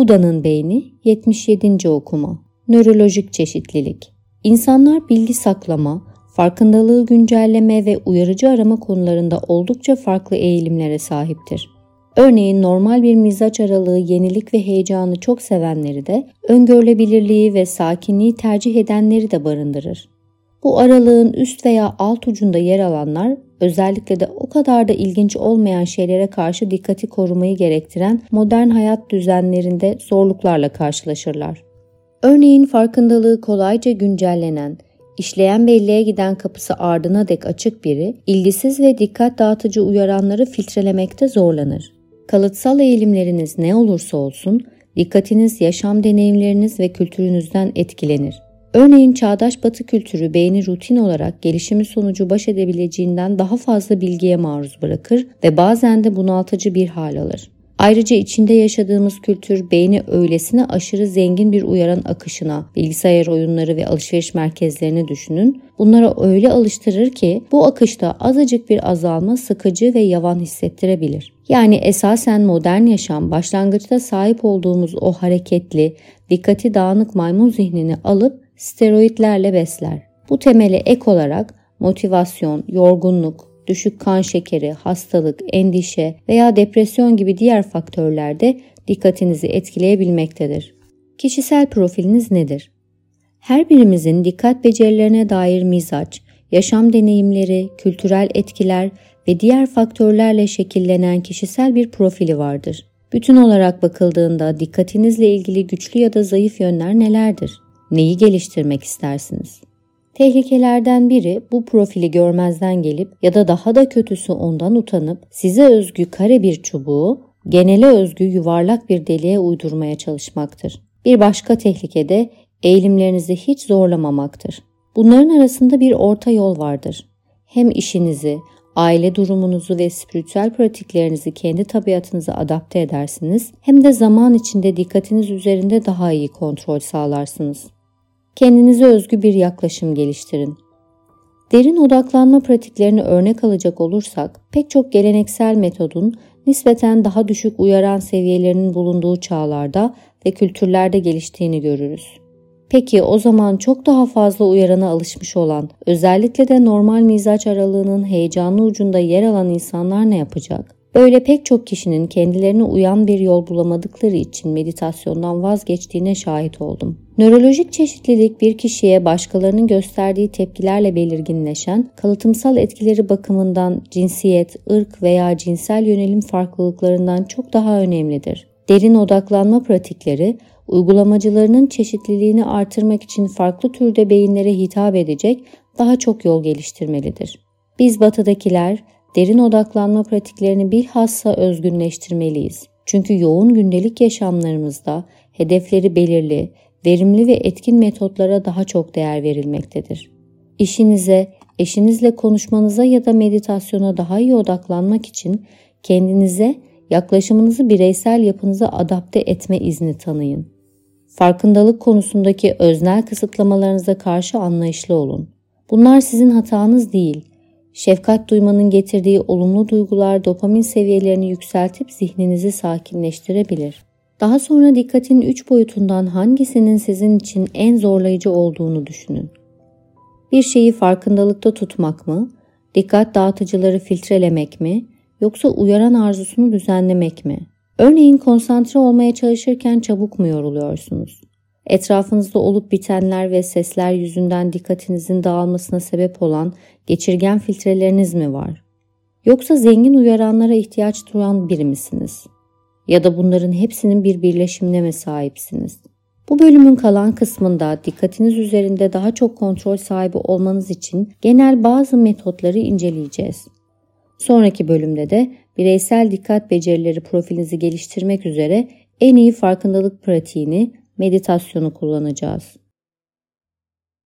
Buda'nın beyni 77. okuma. Nörolojik çeşitlilik. İnsanlar bilgi saklama, farkındalığı güncelleme ve uyarıcı arama konularında oldukça farklı eğilimlere sahiptir. Örneğin normal bir mizaç aralığı yenilik ve heyecanı çok sevenleri de öngörülebilirliği ve sakinliği tercih edenleri de barındırır. Bu aralığın üst veya alt ucunda yer alanlar özellikle de o kadar da ilginç olmayan şeylere karşı dikkati korumayı gerektiren modern hayat düzenlerinde zorluklarla karşılaşırlar. Örneğin farkındalığı kolayca güncellenen, işleyen belleğe giden kapısı ardına dek açık biri, ilgisiz ve dikkat dağıtıcı uyaranları filtrelemekte zorlanır. Kalıtsal eğilimleriniz ne olursa olsun, dikkatiniz yaşam deneyimleriniz ve kültürünüzden etkilenir. Örneğin çağdaş batı kültürü beyni rutin olarak gelişimi sonucu baş edebileceğinden daha fazla bilgiye maruz bırakır ve bazen de bunaltıcı bir hal alır. Ayrıca içinde yaşadığımız kültür beyni öylesine aşırı zengin bir uyaran akışına, bilgisayar oyunları ve alışveriş merkezlerini düşünün. Bunlara öyle alıştırır ki bu akışta azıcık bir azalma sıkıcı ve yavan hissettirebilir. Yani esasen modern yaşam başlangıçta sahip olduğumuz o hareketli, dikkati dağınık maymun zihnini alıp steroidlerle besler. Bu temeli ek olarak motivasyon, yorgunluk, düşük kan şekeri, hastalık, endişe veya depresyon gibi diğer faktörler de dikkatinizi etkileyebilmektedir. Kişisel profiliniz nedir? Her birimizin dikkat becerilerine dair mizaç, yaşam deneyimleri, kültürel etkiler ve diğer faktörlerle şekillenen kişisel bir profili vardır. Bütün olarak bakıldığında dikkatinizle ilgili güçlü ya da zayıf yönler nelerdir? Neyi geliştirmek istersiniz? Tehlikelerden biri bu profili görmezden gelip ya da daha da kötüsü ondan utanıp size özgü kare bir çubuğu genele özgü yuvarlak bir deliğe uydurmaya çalışmaktır. Bir başka tehlike de eğilimlerinizi hiç zorlamamaktır. Bunların arasında bir orta yol vardır. Hem işinizi, aile durumunuzu ve spiritüel pratiklerinizi kendi tabiatınıza adapte edersiniz hem de zaman içinde dikkatiniz üzerinde daha iyi kontrol sağlarsınız. Kendinize özgü bir yaklaşım geliştirin. Derin odaklanma pratiklerini örnek alacak olursak pek çok geleneksel metodun nispeten daha düşük uyaran seviyelerinin bulunduğu çağlarda ve kültürlerde geliştiğini görürüz. Peki o zaman çok daha fazla uyarana alışmış olan, özellikle de normal mizaç aralığının heyecanlı ucunda yer alan insanlar ne yapacak? Böyle pek çok kişinin kendilerine uyan bir yol bulamadıkları için meditasyondan vazgeçtiğine şahit oldum. Nörolojik çeşitlilik bir kişiye başkalarının gösterdiği tepkilerle belirginleşen, kalıtımsal etkileri bakımından cinsiyet, ırk veya cinsel yönelim farklılıklarından çok daha önemlidir. Derin odaklanma pratikleri, uygulamacılarının çeşitliliğini artırmak için farklı türde beyinlere hitap edecek daha çok yol geliştirmelidir. Biz batıdakiler derin odaklanma pratiklerini bilhassa özgünleştirmeliyiz. Çünkü yoğun gündelik yaşamlarımızda hedefleri belirli, verimli ve etkin metotlara daha çok değer verilmektedir. İşinize, eşinizle konuşmanıza ya da meditasyona daha iyi odaklanmak için kendinize yaklaşımınızı bireysel yapınıza adapte etme izni tanıyın. Farkındalık konusundaki öznel kısıtlamalarınıza karşı anlayışlı olun. Bunlar sizin hatanız değil, Şefkat duymanın getirdiği olumlu duygular dopamin seviyelerini yükseltip zihninizi sakinleştirebilir. Daha sonra dikkatin üç boyutundan hangisinin sizin için en zorlayıcı olduğunu düşünün. Bir şeyi farkındalıkta tutmak mı, dikkat dağıtıcıları filtrelemek mi, yoksa uyaran arzusunu düzenlemek mi? Örneğin konsantre olmaya çalışırken çabuk mu yoruluyorsunuz? Etrafınızda olup bitenler ve sesler yüzünden dikkatinizin dağılmasına sebep olan geçirgen filtreleriniz mi var? Yoksa zengin uyaranlara ihtiyaç duyan biri misiniz? Ya da bunların hepsinin bir birleşimine mi sahipsiniz? Bu bölümün kalan kısmında dikkatiniz üzerinde daha çok kontrol sahibi olmanız için genel bazı metotları inceleyeceğiz. Sonraki bölümde de bireysel dikkat becerileri profilinizi geliştirmek üzere en iyi farkındalık pratiğini meditasyonu kullanacağız.